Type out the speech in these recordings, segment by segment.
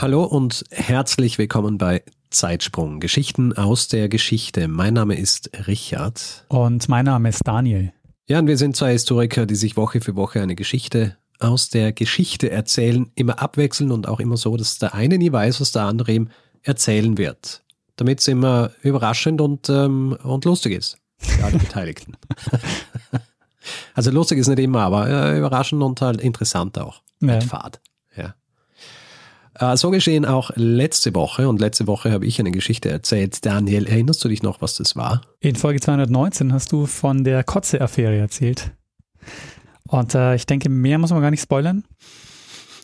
Hallo und herzlich willkommen bei Zeitsprung, Geschichten aus der Geschichte. Mein Name ist Richard. Und mein Name ist Daniel. Ja, und wir sind zwei Historiker, die sich Woche für Woche eine Geschichte aus der Geschichte erzählen, immer abwechseln und auch immer so, dass der eine nie weiß, was der andere ihm erzählen wird. Damit es immer überraschend und, ähm, und lustig ist für alle Beteiligten. also lustig ist nicht immer, aber äh, überraschend und halt interessant auch. Ja. Mit Fahrt. Äh, so geschehen auch letzte Woche und letzte Woche habe ich eine Geschichte erzählt. Daniel, erinnerst du dich noch, was das war? In Folge 219 hast du von der Kotze-Affäre erzählt. Und äh, ich denke, mehr muss man gar nicht spoilern.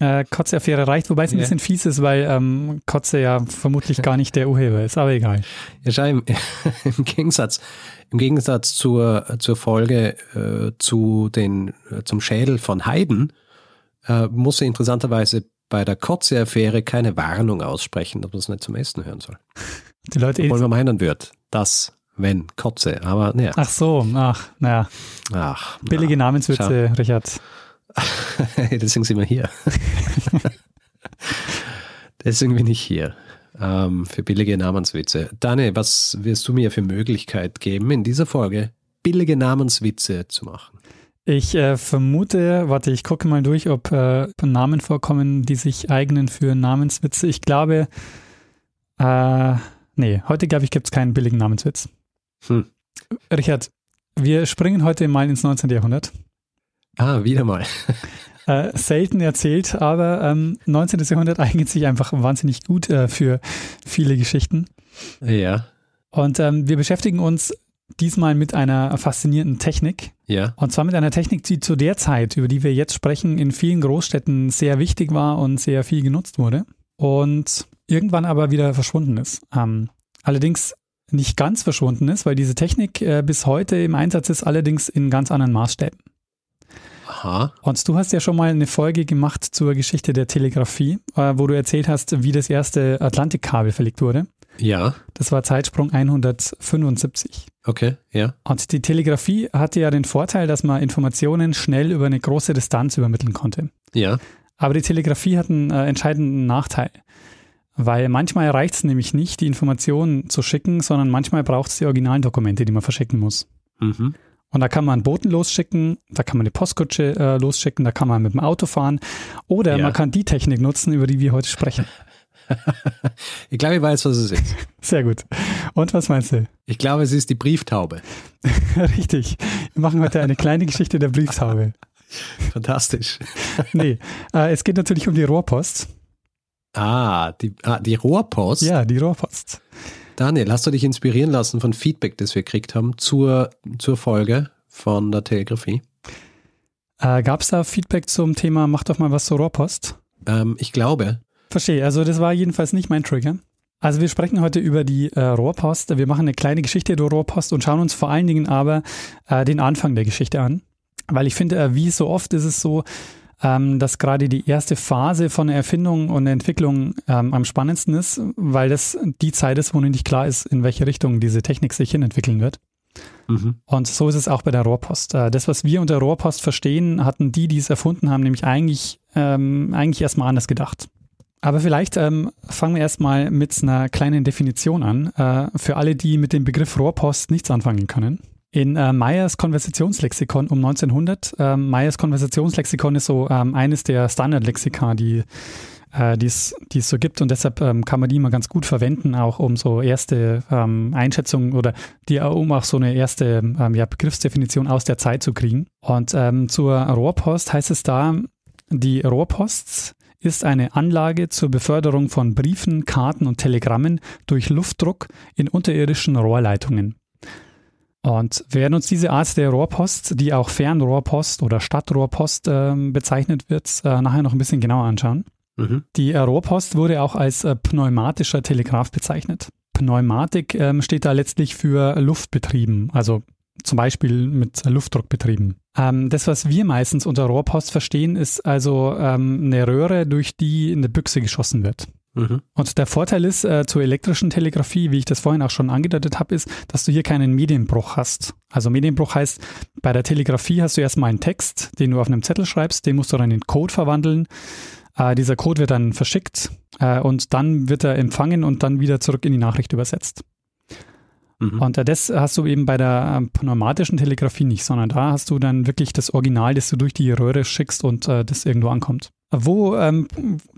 Äh, Kotze-Affäre reicht, wobei es ein Ja. bisschen fies ist, weil ähm, Kotze ja vermutlich gar nicht der Urheber ist, aber egal. Ja, schau, im, im Gegensatz, im Gegensatz zur, zur Folge äh, zu den, äh, zum Schädel von Haydn, äh, muss er interessanterweise bei der Kotze-Affäre keine Warnung aussprechen, dass man es nicht zum Essen hören soll. Die Leute Obwohl man meinen wird, dass, wenn, Kotze, aber naja, Ach so, ach, naja, ach, billige Namenswitze, Richard. Deswegen sind wir hier. Deswegen bin ich hier. Ähm, für billige Namenswitze. Dani, was wirst du mir für Möglichkeit geben, in dieser Folge billige Namenswitze zu machen? Ich äh, vermute, warte, ich gucke mal durch, ob äh, Namen vorkommen, die sich eignen für Namenswitze. Ich glaube, äh, nee, heute glaube ich, gibt es keinen billigen Namenswitz. Hm. Richard, wir springen heute mal ins 19. Jahrhundert. Ah, wieder mal. Äh, selten erzählt, aber ähm, 19. Jahrhundert eignet sich einfach wahnsinnig gut äh, für viele Geschichten. Ja, Und ähm, wir beschäftigen uns diesmal mit einer faszinierenden Technik. ja. Und zwar mit einer Technik, die zu der Zeit, über die wir jetzt sprechen, in vielen Großstädten sehr wichtig war und sehr viel genutzt wurde. Und irgendwann aber wieder verschwunden ist. Ähm, allerdings nicht ganz verschwunden ist, weil diese Technik äh, bis heute im Einsatz ist, allerdings in ganz anderen Maßstäben. Aha. Und du hast ja schon mal eine Folge gemacht zur Geschichte der Telegrafie, äh, wo du erzählt hast, wie das erste Atlantikkabel verlegt wurde. Ja, Das war Zeitsprung 175. okay, ja. Und die Telegrafie hatte ja den Vorteil, dass man Informationen schnell über eine große Distanz übermitteln konnte. Ja, Aber die Telegrafie hat einen äh, entscheidenden Nachteil. Weil manchmal reicht es nämlich nicht, die Informationen zu schicken, sondern manchmal braucht es die originalen Dokumente, die man verschicken muss. mhm. Und da kann man einen Boten losschicken, da kann man eine Postkutsche äh, losschicken, da kann man mit dem Auto fahren oder Ja. man kann die Technik nutzen, über die wir heute sprechen. Ich glaube, ich weiß, was es ist. Sehr gut. Und was meinst du? Ich glaube, es ist die Brieftaube. Richtig. Wir machen heute eine kleine Geschichte der Brieftaube. Fantastisch. Nee, äh, es geht natürlich um die Rohrpost. Ah, die, ah, die Rohrpost. Ja, die Rohrpost. Daniel, hast du dich inspirieren lassen von Feedback, das wir gekriegt haben zur, zur Folge von der Telegrafie? Äh, Gab es da Feedback zum Thema Mach doch mal was zur Rohrpost? Ähm, ich glaube, Verstehe, also das war jedenfalls nicht mein Trigger. Also wir sprechen heute über die äh, Rohrpost. Wir machen eine kleine Geschichte der Rohrpost und schauen uns vor allen Dingen aber äh, den Anfang der Geschichte an. Weil ich finde, äh, wie so oft ist es so, ähm, dass gerade die erste Phase von Erfindung und Entwicklung ähm, am spannendsten ist, weil das die Zeit ist, wo noch nicht klar ist, in welche Richtung diese Technik sich hin entwickeln wird. mhm. Und so ist es auch bei der Rohrpost. Äh, Das, was wir unter Rohrpost verstehen, hatten die, die es erfunden haben, nämlich eigentlich, ähm, eigentlich erstmal anders gedacht. Aber vielleicht ähm, fangen wir erstmal mit einer kleinen Definition an, äh, für alle, die mit dem Begriff Rohrpost nichts anfangen können. In äh, Meyers Konversationslexikon um 1900, äh, Meyers Konversationslexikon ist so ähm, eines der Standardlexika, die äh, es so gibt und deshalb ähm, kann man die immer ganz gut verwenden, auch um so erste ähm, Einschätzungen oder die, um auch so eine erste ähm, ja, Begriffsdefinition aus der Zeit zu kriegen. Und ähm, zur Rohrpost heißt es da, die Rohrpost ist eine Anlage zur Beförderung von Briefen, Karten und Telegrammen durch Luftdruck in unterirdischen Rohrleitungen. Und wir werden uns diese Art der Rohrpost, die auch Fernrohrpost oder Stadtrohrpost ähm, bezeichnet wird, äh, nachher noch ein bisschen genauer anschauen. Mhm. Die Rohrpost wurde auch als äh, pneumatischer Telegraph bezeichnet. Pneumatik ähm, steht da letztlich für Luftbetrieben, also zum Beispiel mit Luftdruck betrieben. Ähm, das, was wir meistens unter Rohrpost verstehen, ist also ähm, eine Röhre, durch die eine Büchse geschossen wird. Mhm. Und der Vorteil ist äh, zur elektrischen Telegrafie, wie ich das vorhin auch schon angedeutet habe, ist, dass du hier keinen Medienbruch hast. Also Medienbruch heißt, bei der Telegrafie hast du erstmal einen Text, den du auf einem Zettel schreibst, den musst du dann in Code verwandeln. Äh, dieser Code wird dann verschickt äh, und dann wird er empfangen und dann wieder zurück in die Nachricht übersetzt. Mhm. Und äh, das hast du eben bei der äh, pneumatischen Telegrafie nicht, sondern da hast du dann wirklich das Original, das du durch die Röhre schickst und äh, das irgendwo ankommt. Wo ähm,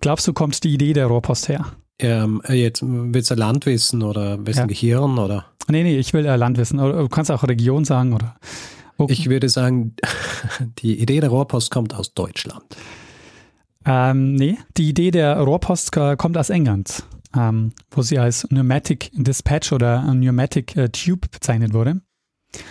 glaubst du, kommt die Idee der Rohrpost her? Ähm, jetzt willst du Landwissen oder wessen ja. Gehirn oder? Nee, nee, ich will äh, Landwissen. Oder du kannst auch Region sagen oder. Wo, ich würde sagen, die Idee der Rohrpost kommt aus Deutschland. Ähm, nee, die Idee der Rohrpost kommt aus England, ähm, wo sie als Pneumatic Dispatch oder Pneumatic äh, Tube bezeichnet wurde.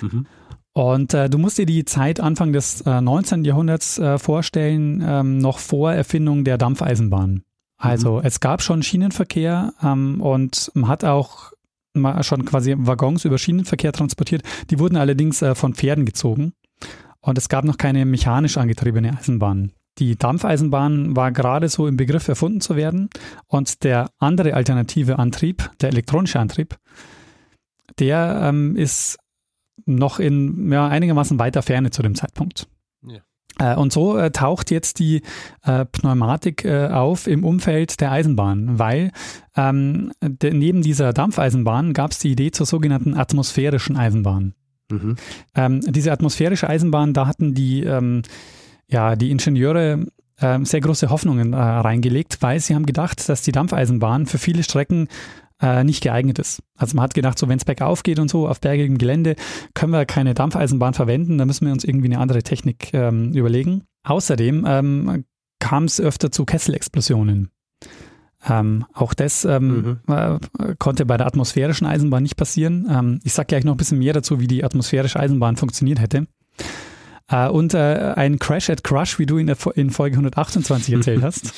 Mhm. Und äh, du musst dir die Zeit Anfang des äh, 19. Jahrhunderts äh, vorstellen, ähm, noch vor Erfindung der Dampfeisenbahn. Also mhm. es gab schon Schienenverkehr ähm, und man hat auch mal schon quasi Waggons über Schienenverkehr transportiert. Die wurden allerdings äh, von Pferden gezogen und es gab noch keine mechanisch angetriebene Eisenbahn. Die Dampfeisenbahn war gerade so im Begriff erfunden zu werden und der andere alternative Antrieb, der elektronische Antrieb, der ähm, ist noch in ja, einigermaßen weiter Ferne zu dem Zeitpunkt. Ja. Äh, und so äh, taucht jetzt die äh, Pneumatik äh, auf im Umfeld der Eisenbahn, weil ähm, de, neben dieser Dampfeisenbahn gab es die Idee zur sogenannten atmosphärischen Eisenbahn. Mhm. Ähm, diese atmosphärische Eisenbahn, da hatten die, ähm, ja, die Ingenieure ähm, sehr große Hoffnungen äh, reingelegt, weil sie haben gedacht, dass die Dampfeisenbahn für viele Strecken äh, nicht geeignet ist. Also man hat gedacht, so wenn es bergauf geht und so auf bergigem Gelände, können wir keine Dampfeisenbahn verwenden, da müssen wir uns irgendwie eine andere Technik ähm, überlegen. Außerdem ähm, kam es öfter zu Kesselexplosionen. Ähm, auch das ähm, mhm. äh, konnte bei der atmosphärischen Eisenbahn nicht passieren. Ähm, ich sage gleich noch ein bisschen mehr dazu, wie die atmosphärische Eisenbahn funktioniert hätte. Äh, und äh, ein Crash at Crush, wie du in, der, in Folge 128 erzählt hast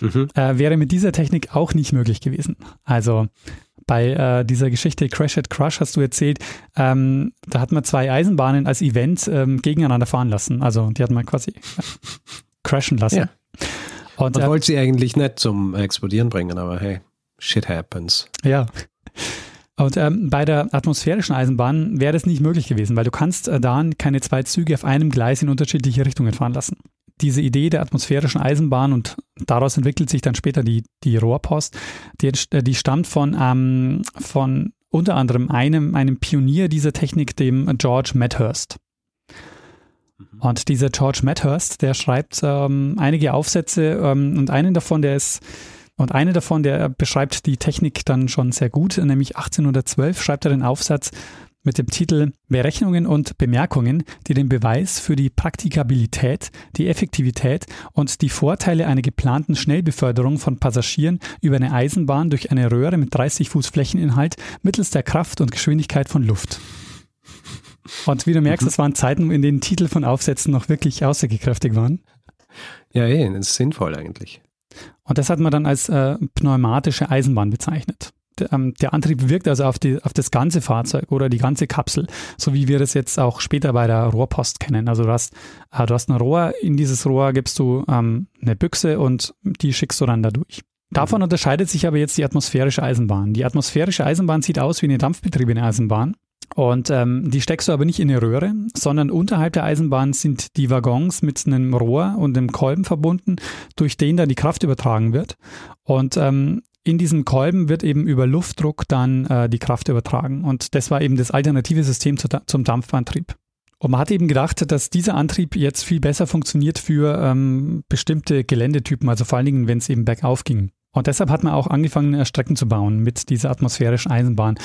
mhm. äh, wäre mit dieser Technik auch nicht möglich gewesen. Also bei äh, dieser Geschichte Crash at Crush hast du erzählt, ähm, da hat man zwei Eisenbahnen als Event ähm, gegeneinander fahren lassen. Also die hat man quasi äh, crashen lassen. Ja. Und, man wollte sie eigentlich nicht zum Explodieren bringen, aber hey, shit happens. Ja. Und ähm, bei der atmosphärischen Eisenbahn wäre das nicht möglich gewesen, weil du kannst äh, da keine zwei Züge auf einem Gleis in unterschiedliche Richtungen fahren lassen diese Idee der atmosphärischen Eisenbahn und daraus entwickelt sich dann später die, die Rohrpost, die, die stammt von, ähm, von unter anderem einem, einem Pionier dieser Technik, dem George Medhurst. Mhm. Und dieser George Medhurst, der schreibt ähm, einige Aufsätze ähm, und einen davon, der ist und eine davon, der beschreibt die Technik dann schon sehr gut, nämlich 1812 schreibt er den Aufsatz mit dem Titel Berechnungen und Bemerkungen, die den Beweis für die Praktikabilität, die Effektivität und die Vorteile einer geplanten Schnellbeförderung von Passagieren über eine Eisenbahn durch eine Röhre mit 30 Fuß Flächeninhalt mittels der Kraft und Geschwindigkeit von Luft. Und wie du merkst, es mhm. waren Zeiten, in denen Titel von Aufsätzen noch wirklich aussagekräftig waren. Ja, eh, das ist sinnvoll eigentlich. Und das hat man dann als äh, pneumatische Eisenbahn bezeichnet ähm, der Antrieb wirkt also auf, die, auf das ganze Fahrzeug oder die ganze Kapsel, so wie wir das jetzt auch später bei der Rohrpost kennen. Also du hast, äh, du hast ein Rohr, in dieses Rohr gibst du ähm, eine Büchse und die schickst du dann da durch. Davon mhm. unterscheidet sich aber jetzt die atmosphärische Eisenbahn. Die atmosphärische Eisenbahn sieht aus wie eine dampfbetriebene Eisenbahn. Und ähm, die steckst du aber nicht in eine Röhre, sondern unterhalb der Eisenbahn sind die Waggons mit einem Rohr und einem Kolben verbunden, durch den dann die Kraft übertragen wird. Und ähm, in diesem Kolben wird eben über Luftdruck dann äh, die Kraft übertragen. Und das war eben das alternative System zu, zum Dampfantrieb. Und man hat eben gedacht, dass dieser Antrieb jetzt viel besser funktioniert für ähm, bestimmte Geländetypen, also vor allen Dingen, wenn es eben bergauf ging. Und deshalb hat man auch angefangen, Strecken zu bauen mit dieser atmosphärischen Eisenbahn.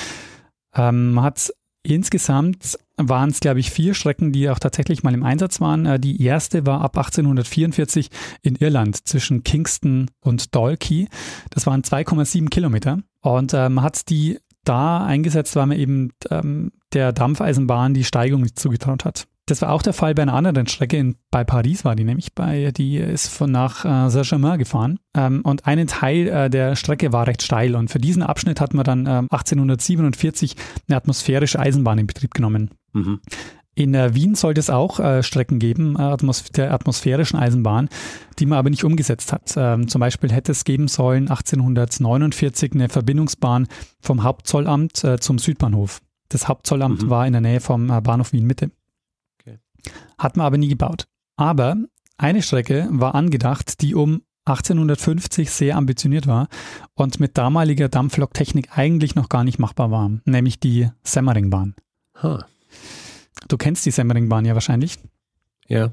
Ähm, man hat Insgesamt waren es, glaube ich, vier Strecken, die auch tatsächlich mal im Einsatz waren. Äh, die erste war ab 1844 in Irland zwischen Kingston und Dalkey. Das waren 2,7 Kilometer. Und äh, man hat die da eingesetzt, weil man eben ähm, der Dampfeisenbahn die Steigung zugetraut hat. Das war auch der Fall bei einer anderen Strecke. In, bei Paris war die nämlich, bei, die ist von nach äh, Saint-Germain gefahren. Ähm, und einen Teil äh, der Strecke war recht steil. Und für diesen Abschnitt hat man dann äh, 1847 eine atmosphärische Eisenbahn in Betrieb genommen. Mhm. In äh, Wien sollte es auch äh, Strecken geben, äh, Atmos der atmosphärischen Eisenbahn, die man aber nicht umgesetzt hat. Ähm, zum Beispiel hätte es geben sollen 1849 eine Verbindungsbahn vom Hauptzollamt äh, zum Südbahnhof. Das Hauptzollamt mhm. war in der Nähe vom äh, Bahnhof Wien Mitte. Hat man aber nie gebaut. Aber eine Strecke war angedacht, die um 1850 sehr ambitioniert war und mit damaliger Dampfloktechnik eigentlich noch gar nicht machbar war, nämlich die Semmeringbahn. Huh. Du kennst die Semmeringbahn ja wahrscheinlich. Ja.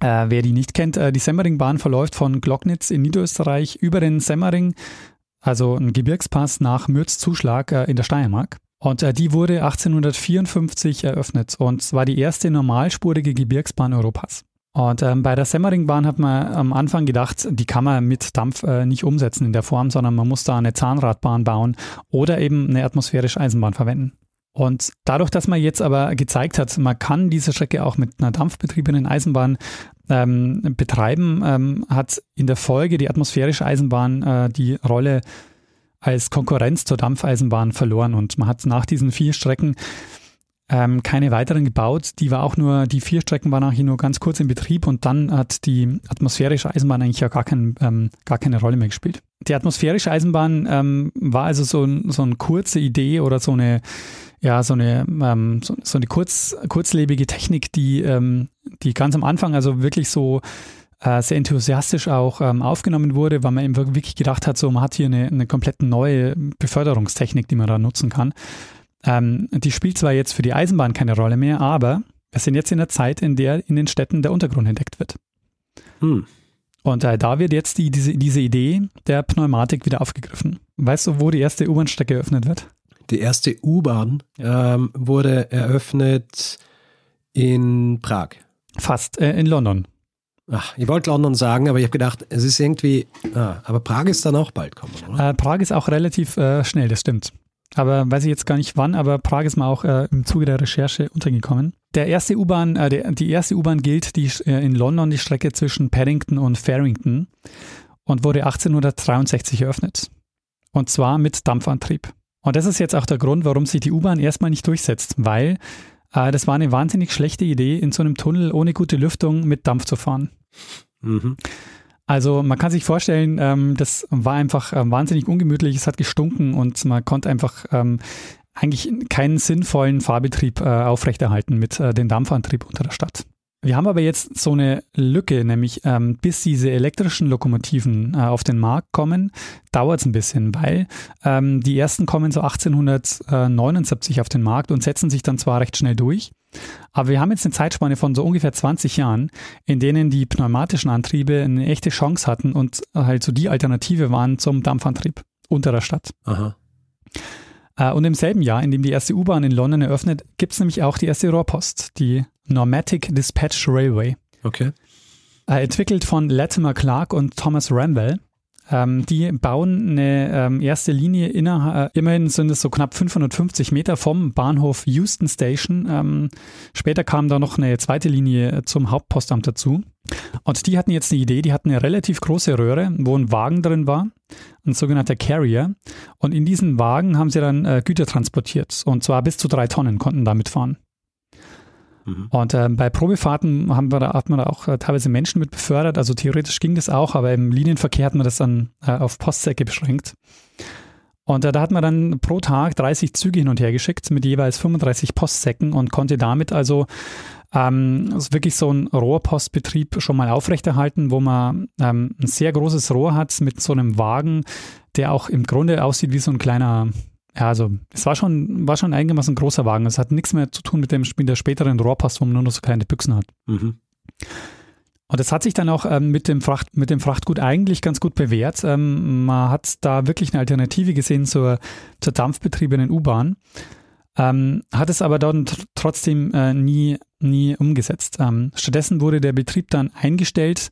Äh, wer die nicht kennt, äh, die Semmeringbahn verläuft von Glocknitz in Niederösterreich über den Semmering, also ein Gebirgspass nach Mürzzuschlag äh, in der Steiermark. Und äh, die wurde 1854 eröffnet und war die erste normalspurige Gebirgsbahn Europas. Und ähm, bei der Semmeringbahn hat man am Anfang gedacht, die kann man mit Dampf äh, nicht umsetzen in der Form, sondern man muss da eine Zahnradbahn bauen oder eben eine atmosphärische Eisenbahn verwenden. Und dadurch, dass man jetzt aber gezeigt hat, man kann diese Strecke auch mit einer dampfbetriebenen Eisenbahn ähm, betreiben, ähm, hat in der Folge die atmosphärische Eisenbahn äh, die Rolle als Konkurrenz zur Dampfeisenbahn verloren und man hat nach diesen vier Strecken ähm, keine weiteren gebaut. Die war auch nur, die vier Strecken waren eigentlich nur ganz kurz in Betrieb und dann hat die atmosphärische Eisenbahn eigentlich ja gar, kein, ähm, gar keine Rolle mehr gespielt. Die atmosphärische Eisenbahn ähm, war also so, so eine kurze Idee oder so eine, ja, so eine, ähm, so, so, eine kurz, kurzlebige Technik, die, ähm, die ganz am Anfang also wirklich so äh, sehr enthusiastisch auch ähm, aufgenommen wurde, weil man eben wirklich gedacht hat, so man hat hier eine, eine komplett neue Beförderungstechnik, die man da nutzen kann. Ähm, die spielt zwar jetzt für die Eisenbahn keine Rolle mehr, aber wir sind jetzt in der Zeit, in der in den Städten der Untergrund entdeckt wird. Hm. Und äh, da wird jetzt die, diese, diese Idee der Pneumatik wieder aufgegriffen. Weißt du, wo die erste U-Bahn-Strecke eröffnet wird? Die erste U-Bahn ähm, wurde eröffnet in Prag. Fast, äh, in London. Ach, ich wollte London sagen, aber ich habe gedacht, es ist irgendwie, ah, aber Prag ist dann auch bald kommen, oder? Äh, Prag ist auch relativ äh, schnell, das stimmt. Aber weiß ich jetzt gar nicht wann, aber Prag ist mir auch äh, im Zuge der Recherche untergekommen. Der erste U-Bahn, äh, die erste U-Bahn gilt die, äh, in London die Strecke zwischen Paddington und Farrington und wurde 1863 eröffnet. Und zwar mit Dampfantrieb. Und das ist jetzt auch der Grund, warum sich die U-Bahn erstmal nicht durchsetzt, weil äh, das war eine wahnsinnig schlechte Idee, in so einem Tunnel ohne gute Lüftung mit Dampf zu fahren. Mhm. Also man kann sich vorstellen, ähm, das war einfach äh, wahnsinnig ungemütlich, es hat gestunken und man konnte einfach ähm, eigentlich keinen sinnvollen Fahrbetrieb äh, aufrechterhalten mit äh, dem Dampfantrieb unter der Stadt. Wir haben aber jetzt so eine Lücke, nämlich ähm, bis diese elektrischen Lokomotiven äh, auf den Markt kommen, dauert es ein bisschen, weil ähm, die ersten kommen so 1879 auf den Markt und setzen sich dann zwar recht schnell durch, aber wir haben jetzt eine Zeitspanne von so ungefähr 20 Jahren, in denen die pneumatischen Antriebe eine echte Chance hatten und halt so die Alternative waren zum Dampfantrieb unter der Stadt. Aha. Äh, und im selben Jahr, in dem die erste U-Bahn in London eröffnet, gibt es nämlich auch die erste Rohrpost, die Normatic Dispatch Railway. Okay. Äh, entwickelt von Latimer Clark und Thomas Ramwell. Ähm, die bauen eine ähm, erste Linie innerhalb, äh, immerhin sind es so knapp 550 Meter vom Bahnhof Houston Station. Ähm, später kam da noch eine zweite Linie zum Hauptpostamt dazu. Und die hatten jetzt eine Idee, die hatten eine relativ große Röhre, wo ein Wagen drin war, ein sogenannter Carrier. Und in diesen Wagen haben sie dann äh, Güter transportiert. Und zwar bis zu drei Tonnen konnten damit fahren. Mhm. Und äh, bei Probefahrten haben wir da, hat man da auch äh, teilweise Menschen mit befördert. Also theoretisch ging das auch, aber im Linienverkehr hat man das dann äh, auf Postsäcke beschränkt. Und äh, da hat man dann pro Tag 30 Züge hin und her geschickt mit jeweils 35 Postsäcken und konnte damit also ähm, wirklich so einen Rohrpostbetrieb schon mal aufrechterhalten, wo man ähm, ein sehr großes Rohr hat mit so einem Wagen, der auch im Grunde aussieht wie so ein kleiner ja, also es war schon, war schon einigermaßen ein großer Wagen. Es hat nichts mehr zu tun mit dem mit der späteren Rohrpost, wo man nur noch so kleine Büchsen hat. Mhm. Und das hat sich dann auch ähm, mit, dem Fracht, mit dem Frachtgut eigentlich ganz gut bewährt. Ähm, man hat da wirklich eine Alternative gesehen zur, zur dampfbetriebenen U-Bahn, ähm, hat es aber dann trotzdem äh, nie, nie umgesetzt. Ähm, stattdessen wurde der Betrieb dann eingestellt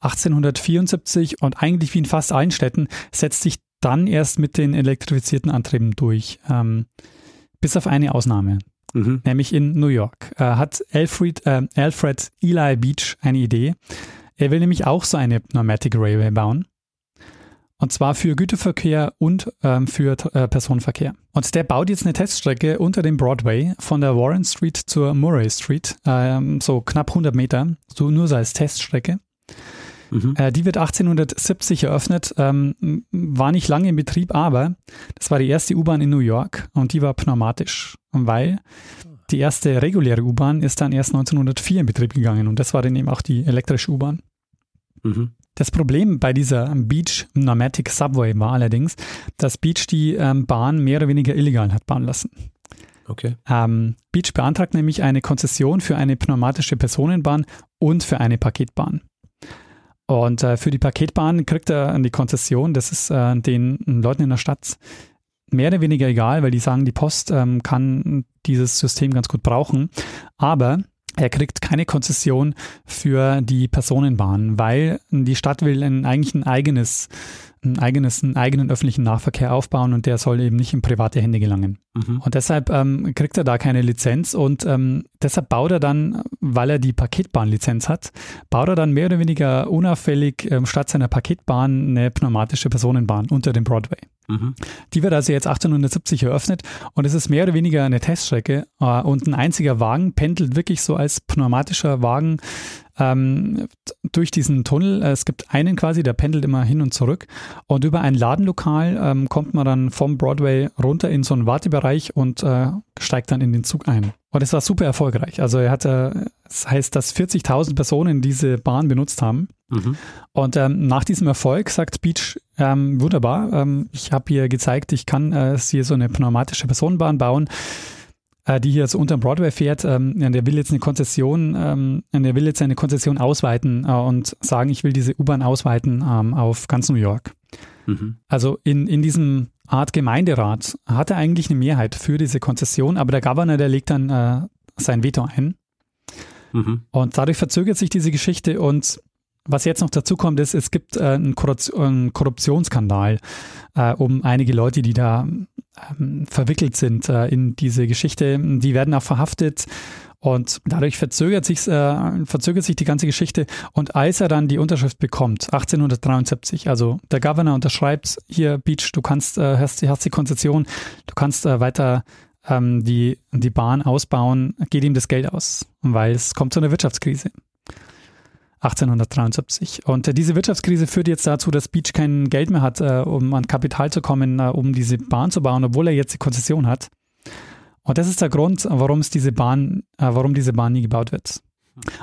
1874 und eigentlich wie in fast allen Städten setzt sich dann erst mit den elektrifizierten Antrieben durch. Ähm, bis auf eine Ausnahme. mhm. nämlich in New York. Äh, hat Alfred, äh, Alfred Eli Beach eine Idee. Er will nämlich auch so eine Pneumatic Railway bauen. Und zwar für Güterverkehr und ähm, für äh, Personenverkehr. Und der baut jetzt eine Teststrecke unter dem Broadway von der Warren Street zur Murray Street, ähm, so knapp 100 Meter, so nur so als Teststrecke. Mhm. Äh, die wird 1870 eröffnet, ähm, war nicht lange in Betrieb, aber das war die erste U-Bahn in New York und die war pneumatisch, weil die erste reguläre U-Bahn ist dann erst 1904 in Betrieb gegangen und das war dann eben auch die elektrische U-Bahn. Mhm. Das Problem bei dieser Beach Pneumatic Subway war allerdings, dass Beach die ähm, Bahn mehr oder weniger illegal hat bauen lassen. Okay. Ähm, Beach beantragt nämlich eine Konzession für eine pneumatische Personenbahn und für eine Paketbahn. Und äh, für die Paketbahn kriegt er die Konzession. Das ist äh, den Leuten in der Stadt mehr oder weniger egal, weil die sagen, die Post ähm, kann dieses System ganz gut brauchen. Aber er kriegt keine Konzession für die Personenbahn, weil die Stadt will ein, eigentlich ein eigenes, ein eigenes, einen eigenen öffentlichen Nahverkehr aufbauen und der soll eben nicht in private Hände gelangen. Mhm. Und deshalb ähm, kriegt er da keine Lizenz und ähm, deshalb baut er dann, weil er die Paketbahnlizenz hat, baut er dann mehr oder weniger unauffällig ähm, statt seiner Paketbahn eine pneumatische Personenbahn unter dem Broadway. Mhm. Die wird also jetzt 1870 eröffnet und es ist mehr oder weniger eine Teststrecke äh, und ein einziger Wagen pendelt wirklich so als pneumatischer Wagen ähm, durch diesen Tunnel. Es gibt einen quasi, der pendelt immer hin und zurück und über ein Ladenlokal ähm, kommt man dann vom Broadway runter in so einen Wartebereich und äh, steigt dann in den Zug ein. Und es war super erfolgreich. Also er hatte, das heißt, dass 40.000 Personen diese Bahn benutzt haben. Mhm. Und ähm, nach diesem Erfolg sagt Beach, ähm, wunderbar, ähm, ich habe hier gezeigt, ich kann äh, hier so eine pneumatische Personenbahn bauen, äh, die hier so unter dem Broadway fährt. Ähm, der will jetzt eine Konzession, ähm, der will jetzt eine Konzession ausweiten äh, und sagen, ich will diese U-Bahn ausweiten ähm, auf ganz New York. Mhm. Also in, in diesem Art Gemeinderat hat er eigentlich eine Mehrheit für diese Konzession, aber der Governor, der legt dann äh, sein Veto ein. Mhm. Und dadurch verzögert sich diese Geschichte und was jetzt noch dazu kommt, ist, es gibt äh, einen, Korruptionsskandal äh, um einige Leute, die da ähm, verwickelt sind äh, in diese Geschichte. Die werden auch verhaftet und dadurch verzögert sich, äh, verzögert sich die ganze Geschichte. Und als er dann die Unterschrift bekommt, 1873, also der Governor unterschreibt hier, Beach, du kannst, äh, hast, hast die Konzession, du kannst äh, weiter ähm, die, die Bahn ausbauen, geht ihm das Geld aus, weil es kommt zu einer Wirtschaftskrise. 1873. Und äh, diese Wirtschaftskrise führt jetzt dazu, dass Beach kein Geld mehr hat, äh, um an Kapital zu kommen, äh, um diese Bahn zu bauen, obwohl er jetzt die Konzession hat. Und das ist der Grund, warum es diese Bahn, äh, warum diese Bahn nie gebaut wird.